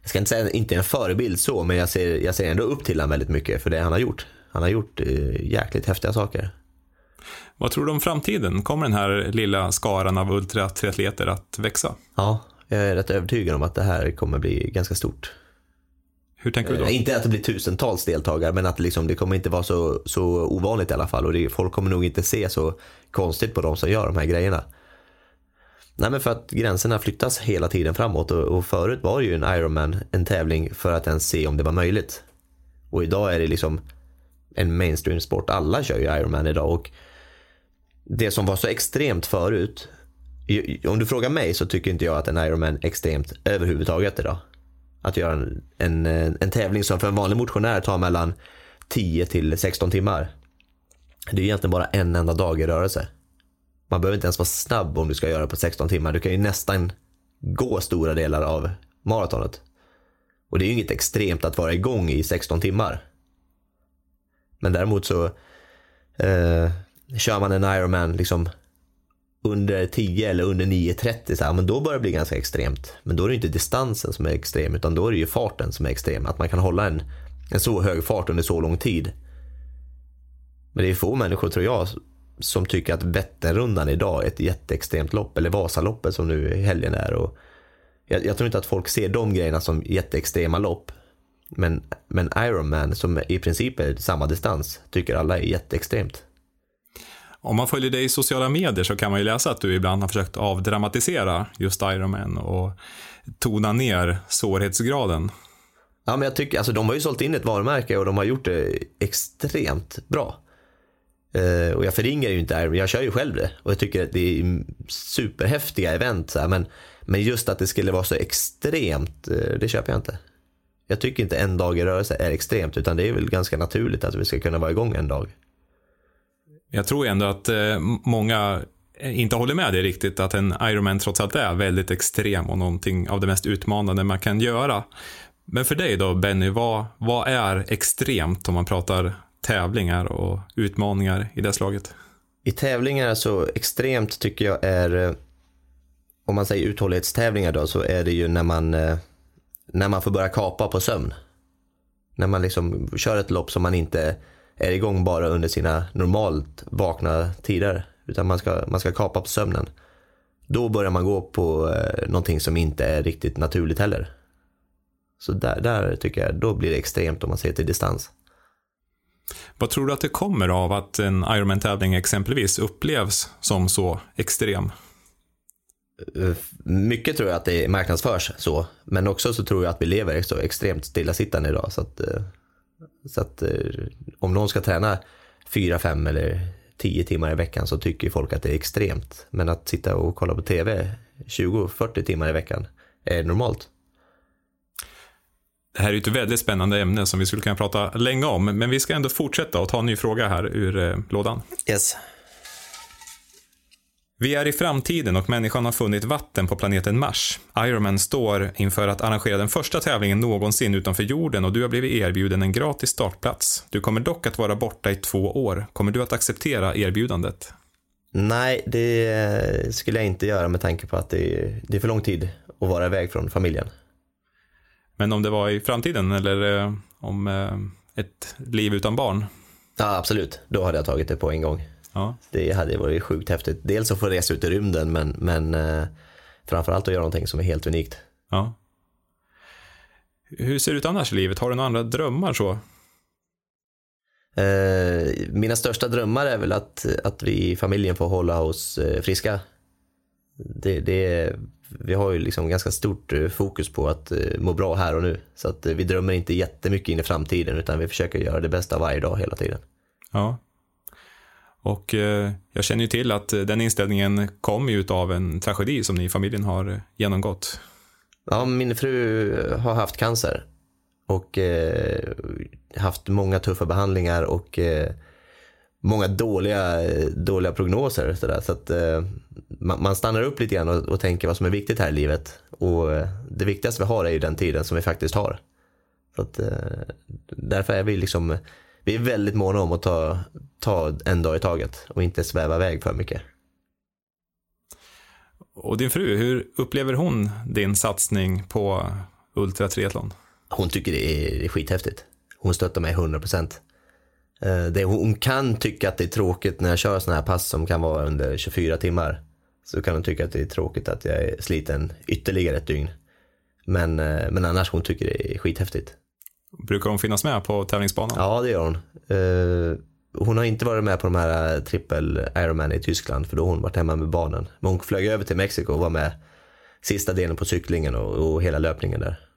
jag ska inte säga inte en förebild så, men jag ser, jag ser ändå upp till honom väldigt mycket för det han har gjort. Han har gjort eh, jäkligt häftiga saker. Vad tror du om framtiden? Kommer den här lilla skaran av ultratriatleter att växa? Ja, jag är rätt övertygad om att det här kommer bli ganska stort. Hur tänker du då? Eh, inte att det blir tusentals deltagare, men att liksom, det kommer inte vara så, så ovanligt i alla fall. Och det, folk kommer nog inte se så konstigt på de som gör de här grejerna. Nej men för att gränserna flyttas hela tiden framåt och, och förut var ju en Ironman en tävling för att ens se om det var möjligt. Och idag är det liksom en mainstream sport. Alla kör ju Ironman idag och det som var så extremt förut. Om du frågar mig så tycker inte jag att en Ironman är extremt överhuvudtaget idag. Att göra en, en, eh, en tävling som för en vanlig motionär tar mellan 10 till 16 timmar. Det är egentligen bara en enda dag i rörelse. Man behöver inte ens vara snabb om du ska göra det på 16 timmar. Du kan ju nästan gå stora delar av maratonet. Och det är ju inget extremt att vara igång i 16 timmar. Men däremot så eh, kör man en Ironman liksom under 10 eller under 9.30 så här, men då börjar det bli ganska extremt. Men då är det inte distansen som är extrem utan då är det ju farten som är extrem. Att man kan hålla en, en så hög fart under så lång tid. Men det är få människor tror jag som tycker att Vätternrundan idag är ett jätteextremt lopp. Eller Vasaloppet som nu i helgen är. Och jag, jag tror inte att folk ser de grejerna som jätteextrema lopp. Men, men Ironman som i princip är samma distans tycker alla är jätteextremt. Om man följer dig i sociala medier så kan man ju läsa att du ibland har försökt avdramatisera just Ironman och tona ner svårighetsgraden. Ja, men jag tycker, alltså de har ju sålt in ett varumärke och de har gjort det extremt bra. Eh, och jag förringar ju inte Ironman, jag kör ju själv det och jag tycker att det är superhäftiga event. Så här, men, men just att det skulle vara så extremt, eh, det köper jag inte. Jag tycker inte en dag i rörelse är extremt utan det är väl ganska naturligt att vi ska kunna vara igång en dag. Jag tror ändå att eh, många eh, inte håller med dig riktigt att en Ironman trots allt är väldigt extrem och någonting av det mest utmanande man kan göra. Men för dig då Benny, vad, vad är extremt om man pratar tävlingar och utmaningar i det slaget? I tävlingar så extremt tycker jag är, eh, om man säger uthållighetstävlingar då, så är det ju när man, när man får börja kapa på sömn. När man liksom kör ett lopp som man inte är igång bara under sina normalt vakna tider. Utan man ska, man ska kapa på sömnen. Då börjar man gå på eh, någonting som inte är riktigt naturligt heller. Så där, där tycker jag, då blir det extremt om man ser till distans. Vad tror du att det kommer av att en Ironman-tävling exempelvis upplevs som så extrem? Eh, mycket tror jag att det marknadsförs så, men också så tror jag att vi lever så extremt stillasittande idag. Så att, eh, så att eh, om någon ska träna fyra, fem eller tio timmar i veckan så tycker folk att det är extremt. Men att sitta och kolla på tv 20-40 timmar i veckan är normalt. Det här är ett väldigt spännande ämne som vi skulle kunna prata länge om, men vi ska ändå fortsätta och ta en ny fråga här ur eh, lådan. Yes. Vi är i framtiden och människan har funnit vatten på planeten Mars. Ironman står inför att arrangera den första tävlingen någonsin utanför jorden och du har blivit erbjuden en gratis startplats. Du kommer dock att vara borta i två år. Kommer du att acceptera erbjudandet? Nej, det skulle jag inte göra med tanke på att det är, det är för lång tid att vara iväg från familjen. Men om det var i framtiden eller eh, om eh, ett liv utan barn? Ja, absolut. Då hade jag tagit det på en gång. Ja. Det hade varit sjukt häftigt. Dels att få resa ut i rymden men, men eh, framförallt att göra någonting som är helt unikt. Ja. Hur ser det ut annars i livet? Har du några andra drömmar så? Eh, mina största drömmar är väl att, att vi i familjen får hålla oss eh, friska. Det, det, vi har ju liksom ganska stort eh, fokus på att må bra här och nu. Så att vi drömmer inte jättemycket in i framtiden utan vi försöker göra det bästa varje dag hela tiden. Ja. Och eh, jag känner ju till att eh, den inställningen kommer ju av en tragedi som ni i familjen har eh, genomgått. Ja, min fru har haft cancer och haft många tuffa behandlingar och många dåliga, dåliga prognoser. Så, där. så att eh, man, man, stannar upp lite grann och, och, tänker vad som är viktigt här i livet. Och eh, det viktigaste vi har är ju den tiden som vi faktiskt har. Så att, eh, därför är vi liksom, vi är väldigt måna om att ta, ta en dag i taget och inte sväva iväg för mycket. Och din fru, hur upplever hon din satsning på Ultra Triathlon? Hon tycker det är skithäftigt. Hon stöttar mig 100%. Eh, det, hon kan tycka att det är tråkigt när jag kör sådana här pass som kan vara under 24 timmar. Så kan hon tycka att det är tråkigt att jag är sliten ytterligare ett dygn. Men, eh, men annars hon tycker det är skithäftigt. Brukar hon finnas med på tävlingsbanan? Ja, det gör hon. Eh, hon har inte varit med på de här eh, trippel Ironman i Tyskland för då har hon varit hemma med barnen. Men hon flög över till Mexiko och var med sista delen på cyklingen och, och hela löpningen där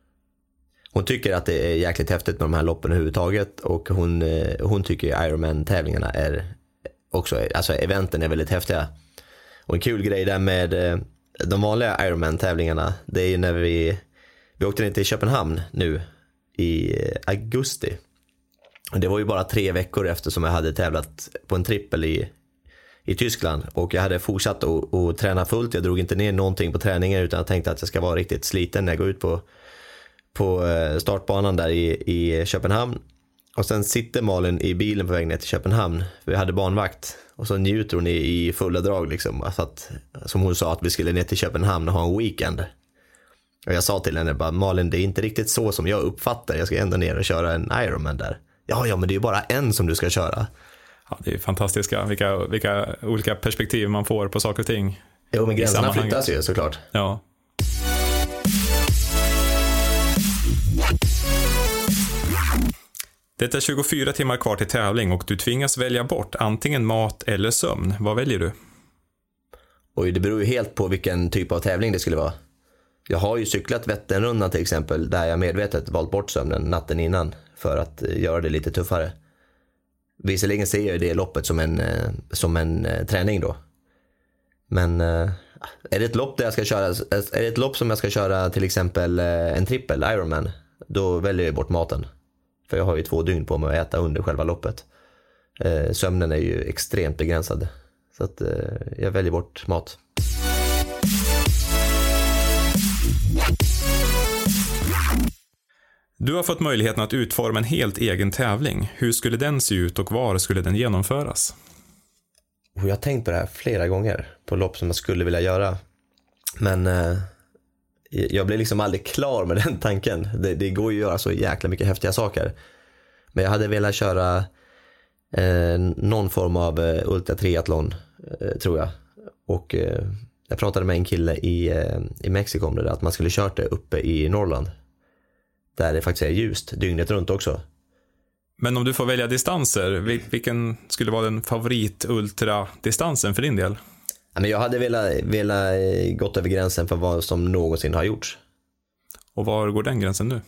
hon tycker att det är jäkligt häftigt med de här loppen överhuvudtaget och hon, eh, hon tycker Ironman-tävlingarna är också, alltså eventen är väldigt häftiga. Och en kul grej där med eh, de vanliga Ironman-tävlingarna, det är ju när vi, vi åkte ner till Köpenhamn nu i augusti. Och det var ju bara tre veckor eftersom jag hade tävlat på en trippel i, i Tyskland och jag hade fortsatt att, att träna fullt. Jag drog inte ner någonting på träningen utan jag tänkte att jag ska vara riktigt sliten när jag går ut på på eh, startbanan där i, i Köpenhamn. Och sen sitter Malin i bilen på väg ner till Köpenhamn. Vi hade barnvakt. Och så njuter hon i, i fulla drag liksom. Alltså att, som hon sa att vi skulle ner till Köpenhamn och ha en weekend. Och jag sa till henne bara, Malin det är inte riktigt så som jag uppfattar Jag ska ändå ner och köra en Ironman där. Ja, ja, men det är ju bara en som du ska köra. Ja, det är fantastiska, vilka, vilka olika perspektiv man får på saker och ting. Jo, men gränserna flyttas ju såklart. Ja. Det är 24 timmar kvar till tävling och du tvingas välja bort antingen mat eller sömn. Vad väljer du? Oj, det beror ju helt på vilken typ av tävling det skulle vara. Jag har ju cyklat Vätternrundan till exempel där jag medvetet valt bort sömnen natten innan för att eh, göra det lite tuffare. Visserligen ser jag det loppet som en, eh, som en eh, träning då. Men är det ett lopp där jag ska köra, är det ett lopp som jag ska köra till exempel en trippel Ironman, då väljer jag bort maten. För jag har ju två dygn på mig att äta under själva loppet. Sömnen är ju extremt begränsad. Så att jag väljer bort mat. Du har fått möjligheten att utforma en helt egen tävling. Hur skulle den se ut och var skulle den genomföras? Oh, jag har tänkt på det här flera gånger, på lopp som jag skulle vilja göra. Men eh, jag blev liksom aldrig klar med den tanken. Det, det, går ju att göra så jäkla mycket häftiga saker. Men jag hade velat köra eh, någon form av eh, ultratriathlon, eh, tror jag. Och eh, jag pratade med en kille i, eh, i Mexiko om det där, att man skulle kört det uppe i Norrland. Där det faktiskt är ljust dygnet runt också. Men om du får välja distanser, vilken skulle vara den favorit ultradistansen för din del? jag hade velat, velat eh, gått över gränsen för vad som någonsin har gjorts. Och var går den gränsen nu?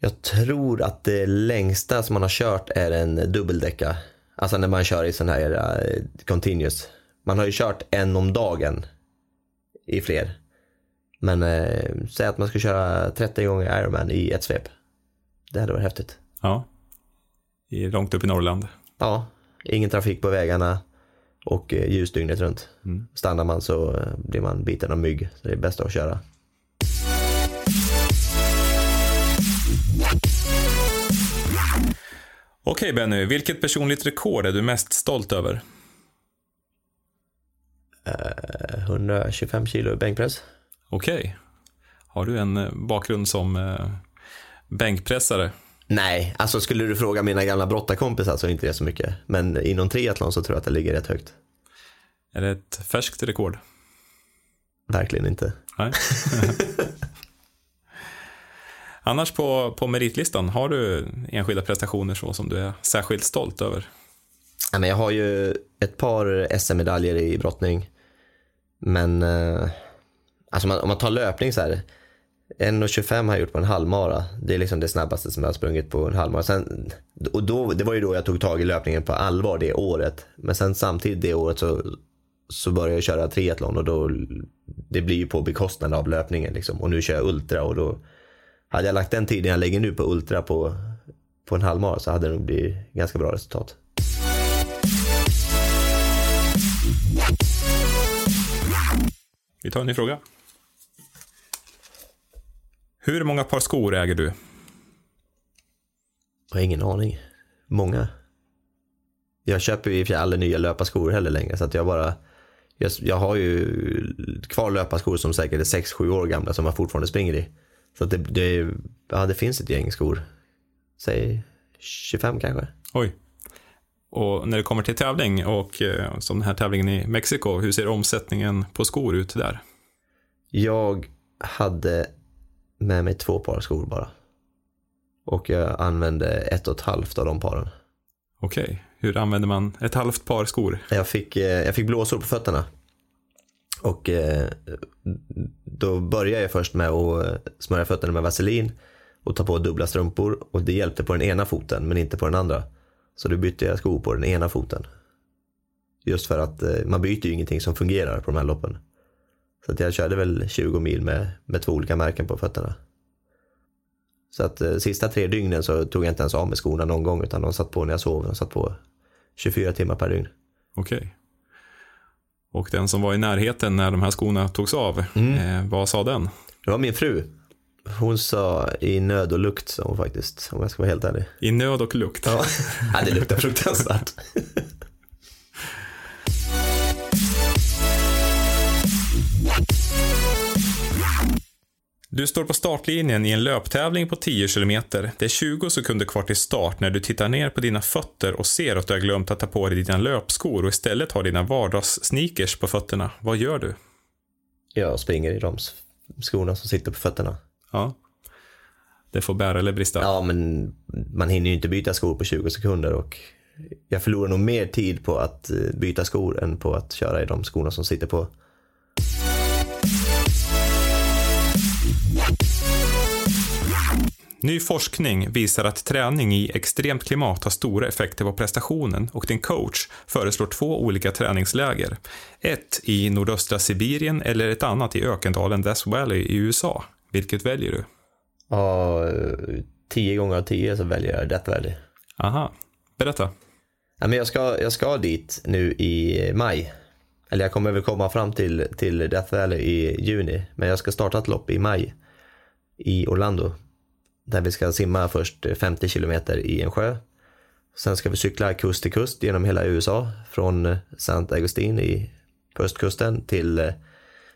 Jag tror att det längsta som man har kört är en dubbeldäcka. Alltså när man kör i sån här uh, continuous. Man har ju kört en om dagen i fler. Men uh, säg att man ska köra 30 gånger Ironman i ett svep. Det hade varit häftigt. Ja. Långt upp i Norrland. Ja, ingen trafik på vägarna och eh, ljus dygnet runt. Mm. Stannar man så eh, blir man biten av mygg, så det är bäst att köra. Okej Benny, vilket personligt rekord är du mest stolt över? Uh, 125 kilo bänkpress. Okej. Har du en bakgrund som uh, bänkpressare? Nej, alltså skulle du fråga mina gamla brottarkompisar så är inte det så mycket. Men inom triathlon så tror jag att det ligger rätt högt. Är det ett färskt rekord? Verkligen inte. Nej. Annars på, på meritlistan, har du enskilda prestationer så som du är särskilt stolt över? Jag har ju ett par SM-medaljer i brottning. Men eh, alltså man, om man tar löpning så här. 1.25 har jag gjort på en halvmara. Det är liksom det snabbaste som jag har sprungit på en halvmara. Sen, och då, det var ju då jag tog tag i löpningen på allvar det året. Men sen samtidigt det året så, så började jag köra triathlon och då, det blir ju på bekostnad av löpningen. Liksom. Och nu kör jag ultra och då hade jag lagt den tiden jag lägger nu på ultra på, på en halvmara så hade det nog blivit ganska bra resultat. Vi tar en ny fråga. Hur många par skor äger du? Jag har ingen aning. Många. Jag köper ju i aldrig nya löparskor heller längre så att jag bara jag, jag har ju kvar löparskor som säkert är 6-7 år gamla som jag fortfarande springer i. Så att det, det, ja, det finns ett gäng skor. Säg 25 kanske. Oj. Och när det kommer till tävling och eh, som den här tävlingen i Mexiko, hur ser omsättningen på skor ut där? Jag hade med mig två par skor bara. Och jag använde ett och ett halvt av de paren. Okej, hur använder man ett halvt par skor? Jag fick, eh, jag fick blåsor på fötterna. Och eh, då började jag först med att smörja fötterna med vaselin och ta på dubbla strumpor. Och det hjälpte på den ena foten men inte på den andra. Så då bytte jag skor på den ena foten. Just för att man byter ju ingenting som fungerar på de här loppen. Så att jag körde väl 20 mil med, med två olika märken på fötterna. Så att eh, sista tre dygnen så tog jag inte ens av med skorna någon gång utan de satt på när jag sov. De satt på 24 timmar per dygn. Okej. Okay. Och den som var i närheten när de här skorna togs av, mm. eh, vad sa den? Det var min fru. Hon sa i nöd och lukt sa hon faktiskt, om jag ska vara helt ärlig. I nöd och lukt? Ja, ja det luktar fruktansvärt. Du står på startlinjen i en löptävling på 10 km. Det är 20 sekunder kvar till start när du tittar ner på dina fötter och ser att du har glömt att ta på dig dina löpskor och istället har dina vardagssneakers på fötterna. Vad gör du? Jag springer i de skorna som sitter på fötterna. Ja. Det får bära eller brista. Ja, men man hinner ju inte byta skor på 20 sekunder och jag förlorar nog mer tid på att eh, byta skor än på att köra i de skorna som sitter på. Ny forskning visar att träning i extremt klimat har stora effekter på prestationen och din coach föreslår två olika träningsläger. Ett i nordöstra Sibirien eller ett annat i ökendalen Death Valley i USA. Vilket väljer du? Ja, tio gånger av tio så väljer jag Death Valley. Aha, berätta. Ja, men jag, ska, jag ska dit nu i maj. Eller jag kommer väl komma fram till, till Death Valley i juni. Men jag ska starta ett lopp i maj i Orlando där vi ska simma först 50 kilometer i en sjö. Sen ska vi cykla kust till kust genom hela USA från St. Augustine i, på östkusten till eh,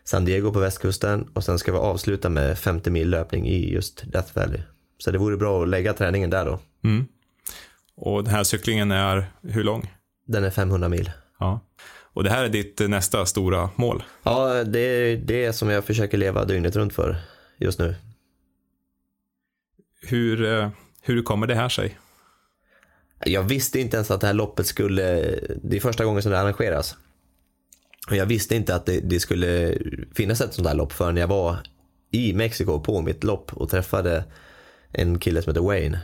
San Diego på västkusten och sen ska vi avsluta med 50 mil löpning i just Death Valley. Så det vore bra att lägga träningen där då. Mm. Och den här cyklingen är hur lång? Den är 500 mil. Ja. Och det här är ditt nästa stora mål? Ja, det är det som jag försöker leva dygnet runt för just nu. Hur, eh, hur kommer det här sig? Jag visste inte ens att det här loppet skulle, det är första gången som det arrangeras. Och jag visste inte att det, det skulle finnas ett sånt här lopp förrän jag var i Mexiko på mitt lopp och träffade en kille som heter Wayne.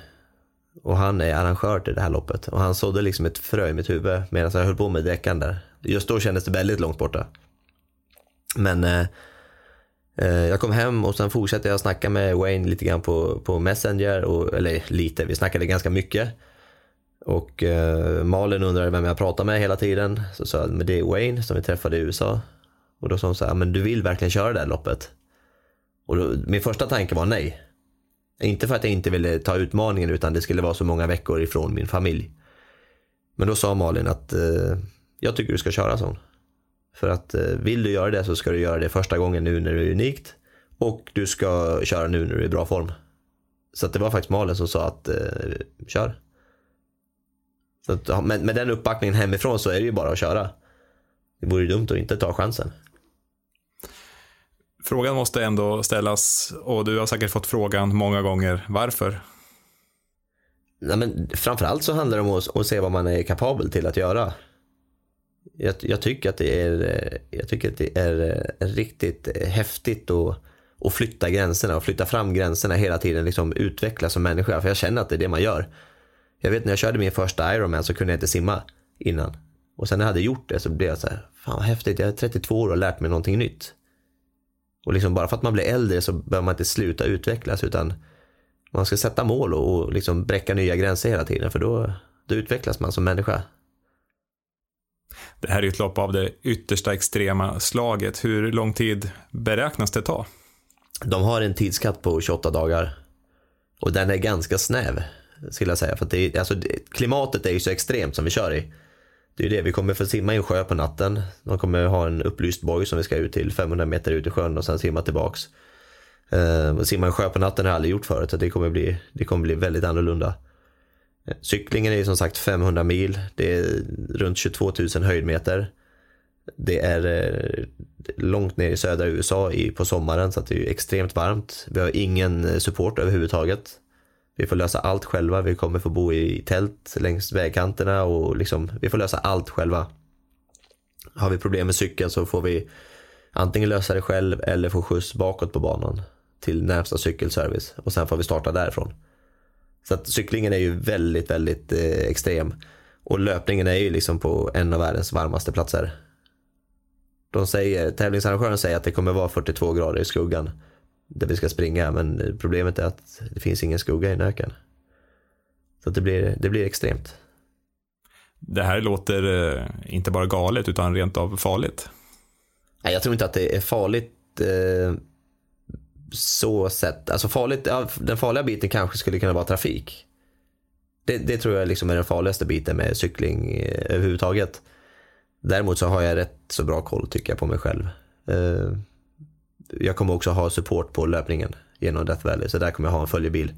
Och han är arrangör till det här loppet. Och han sådde liksom ett frö i mitt huvud medan jag höll på med däckan där. Just då kändes det väldigt långt borta. Men eh, Eh, jag kom hem och sen fortsatte jag snacka med Wayne lite grann på, på Messenger, och, eller lite, vi snackade ganska mycket. Och eh, Malin undrade vem jag pratade med hela tiden. Så sa jag, men det är Wayne som vi träffade i USA. Och då sa hon så här, men du vill verkligen köra det här loppet? Och då, min första tanke var nej. Inte för att jag inte ville ta utmaningen utan det skulle vara så många veckor ifrån min familj. Men då sa Malin att eh, jag tycker du ska köra sån. För att eh, vill du göra det så ska du göra det första gången nu när det är unikt. Och du ska köra nu när du är i bra form. Så det var faktiskt Malin som sa att eh, kör. Så att, med, med den uppbackningen hemifrån så är det ju bara att köra. Det vore dumt att inte ta chansen. Frågan måste ändå ställas och du har säkert fått frågan många gånger. Varför? Nej, men framförallt så handlar det om att, att se vad man är kapabel till att göra. Jag, jag, tycker att det är, jag tycker att det är riktigt häftigt att, att flytta gränserna och flytta fram gränserna hela tiden. Liksom utvecklas som människa. För jag känner att det är det man gör. Jag vet när jag körde min första Ironman så kunde jag inte simma innan. Och sen när jag hade gjort det så blev jag så här, fan vad häftigt, jag är 32 år och har lärt mig någonting nytt. Och liksom bara för att man blir äldre så behöver man inte sluta utvecklas utan man ska sätta mål och, och liksom bräcka nya gränser hela tiden för då, då utvecklas man som människa. Det här är ett lopp av det yttersta extrema slaget. Hur lång tid beräknas det ta? De har en tidskatt på 28 dagar. Och den är ganska snäv, skulle jag säga. För det, alltså, klimatet är ju så extremt som vi kör i. Det är ju det, vi kommer få simma i en sjö på natten. De kommer ha en upplyst boj som vi ska ut till 500 meter ut i sjön och sen simma tillbaks. Uh, simma i en sjö på natten har jag aldrig gjort förut så det kommer bli, det kommer bli väldigt annorlunda. Eh, cyklingen är ju som sagt 500 mil. Det är runt 22 000 höjdmeter. Det är eh, långt ner i södra USA på sommaren så det är extremt varmt. Vi har ingen support överhuvudtaget. Vi får lösa allt själva. Vi kommer få bo i tält längs vägkanterna och liksom, vi får lösa allt själva. Har vi problem med cykeln så får vi antingen lösa det själv eller få skjuts bakåt på banan till närmsta cykelservice och sen får vi starta därifrån. Så att cyklingen är ju väldigt, väldigt eh, extrem. Och löpningen är ju liksom på en av världens varmaste platser. De säger, tävlingsarrangören säger att det kommer vara 42 grader i skuggan där vi ska springa men problemet är att det finns ingen skugga i en öken. Så det blir, det blir extremt. Det här låter eh, inte bara galet utan rent av farligt. Nej, jag tror inte att det är farligt eh, så sett. Alltså farligt, den farliga biten kanske skulle kunna vara trafik. Det, det tror jag liksom är den farligaste biten med cykling eh, överhuvudtaget. Däremot så har jag rätt så bra koll tycker jag på mig själv. Eh, jag kommer också ha support på löpningen genom Death Valley, så där kommer jag ha en följebil.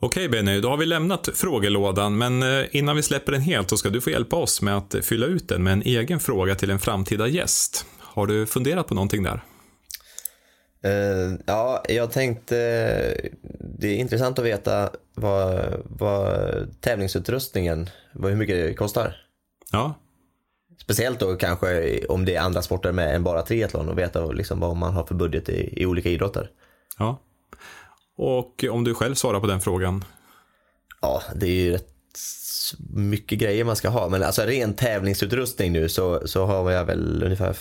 Okej Benny, då har vi lämnat frågelådan, men eh, innan vi släpper den helt så ska du få hjälpa oss med att fylla ut den med en egen fråga till en framtida gäst. Har du funderat på någonting där? Uh, ja, jag tänkte, det är intressant att veta vad, vad tävlingsutrustningen, vad, hur mycket det kostar. Ja. Speciellt då kanske om det är andra sporter med än bara triathlon och veta liksom vad man har för budget i, i olika idrotter. Ja. Och om du själv svarar på den frågan? Ja, det är ju rätt mycket grejer man ska ha. Men alltså ren tävlingsutrustning nu så, så har jag väl ungefär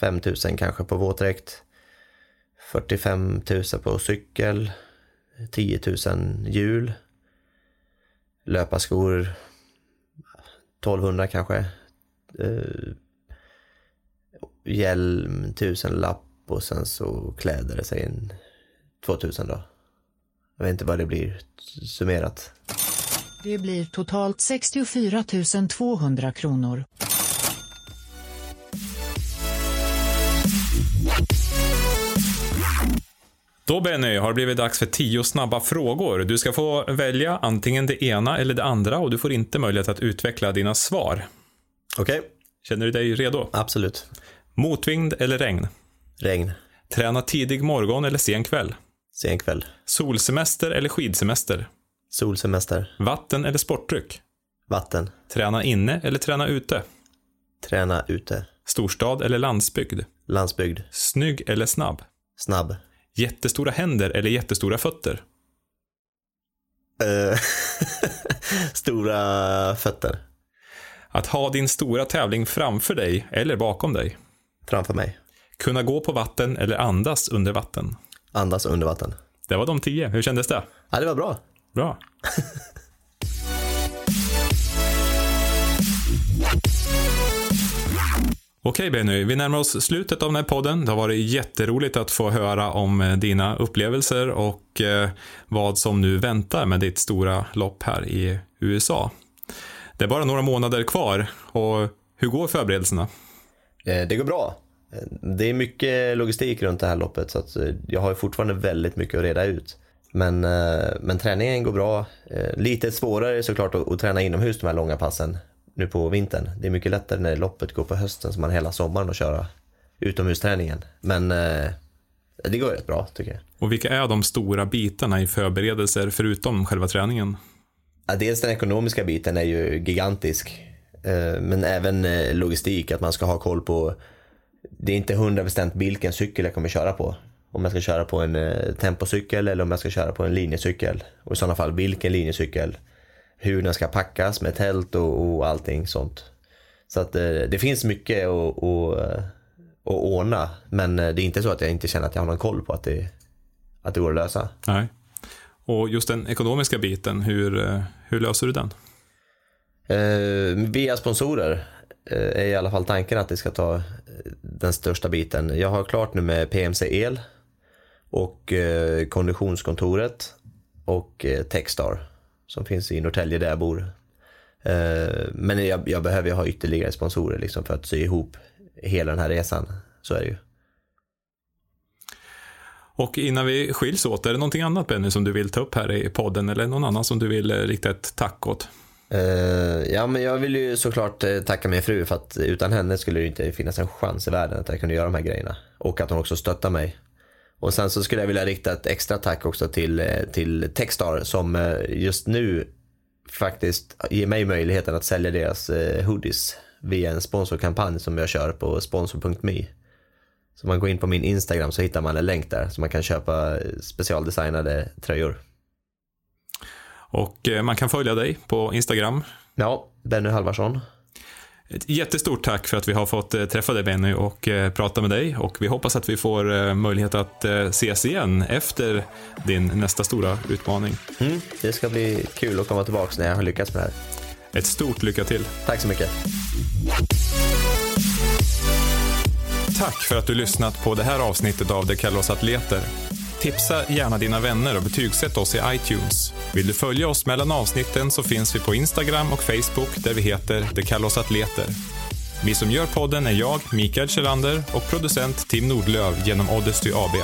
5000 kanske på våtdräkt. 45 000 på cykel. 10 000 hjul. Löparskor 1200 kanske. Eh, hjälm 1000 lapp och sen så kläder, säg en 2000 då. Jag vet inte vad det blir summerat. Det blir totalt 64 200 kronor. Då Benny, har det blivit dags för tio snabba frågor. Du ska få välja antingen det ena eller det andra och du får inte möjlighet att utveckla dina svar. Okej. Okay. Känner du dig redo? Absolut. Motvind eller regn? Regn. Träna tidig morgon eller sen kväll? Sen kväll. Solsemester eller skidsemester? Solsemester. Vatten eller sportdryck? Vatten. Träna inne eller träna ute? Träna ute. Storstad eller landsbygd? Landsbygd. Snygg eller snabb? Snabb. Jättestora händer eller jättestora fötter? Uh, stora fötter. Att ha din stora tävling framför dig eller bakom dig? Framför mig. Kunna gå på vatten eller andas under vatten? Andas under vatten. Det var de tio. Hur kändes det? Ja, det var bra. Bra. Okej Benny, vi närmar oss slutet av den här podden. Det har varit jätteroligt att få höra om eh, dina upplevelser och eh, vad som nu väntar med ditt stora lopp här i USA. Det är bara några månader kvar och hur går förberedelserna? Eh, det går bra. Det är mycket logistik runt det här loppet så att jag har fortfarande väldigt mycket att reda ut. Men, men träningen går bra. Lite svårare såklart att, att träna inomhus de här långa passen nu på vintern. Det är mycket lättare när loppet går på hösten så man hela sommaren att köra utomhusträningen. Men eh, det går rätt bra tycker jag. Och vilka är de stora bitarna i förberedelser förutom själva träningen? Ja, dels den ekonomiska biten är ju gigantisk. Eh, men även eh, logistik, att man ska ha koll på det är inte hundra bestämt vilken cykel jag kommer köra på. Om jag ska köra på en eh, tempocykel eller om jag ska köra på en linjecykel. Och i sådana fall vilken linjecykel. Hur den ska packas med tält och, och allting sånt. Så att det finns mycket att, att, att ordna. Men det är inte så att jag inte känner att jag har någon koll på att det, att det går att lösa. Nej. Och just den ekonomiska biten, hur, hur löser du den? Eh, via sponsorer eh, är i alla fall tanken att det ska ta den största biten. Jag har klart nu med PMC El och eh, Konditionskontoret och eh, Techstar som finns i Norrtälje där jag bor. Eh, men jag, jag behöver ha ytterligare sponsorer liksom för att sy ihop hela den här resan. Så är det ju. Och innan vi skiljs åt, är det någonting annat Benny som du vill ta upp här i podden eller någon annan som du vill rikta ett tack åt? Uh, ja, men jag vill ju såklart tacka min fru för att utan henne skulle det inte finnas en chans i världen att jag kunde göra de här grejerna. Och att hon också stöttar mig. Och sen så skulle jag vilja rikta ett extra tack också till, uh, till Techstar som just nu faktiskt ger mig möjligheten att sälja deras hoodies via en sponsorkampanj som jag kör på sponsor.me. Så man går in på min Instagram så hittar man en länk där så man kan köpa specialdesignade tröjor. Och eh, man kan följa dig på Instagram. Ja, Benny Halvarsson. Ett jättestort tack för att vi har fått eh, träffa dig Benny och eh, prata med dig och vi hoppas att vi får möjlighet att ses igen efter din nästa stora utmaning. Mm, det ska bli kul att komma tillbaka när jag har lyckats med det här. Ett stort lycka till. Tack så mycket. Tack för att du lyssnat på det här avsnittet av Det kallar oss atleter. Tipsa gärna dina vänner och betygsätt oss i iTunes. Vill du följa oss mellan avsnitten så finns vi på Instagram och Facebook där vi heter Det kallar oss atleter. Vi som gör podden är jag, Mikael Kjellander och producent Tim Nordlöv genom Oddesty AB.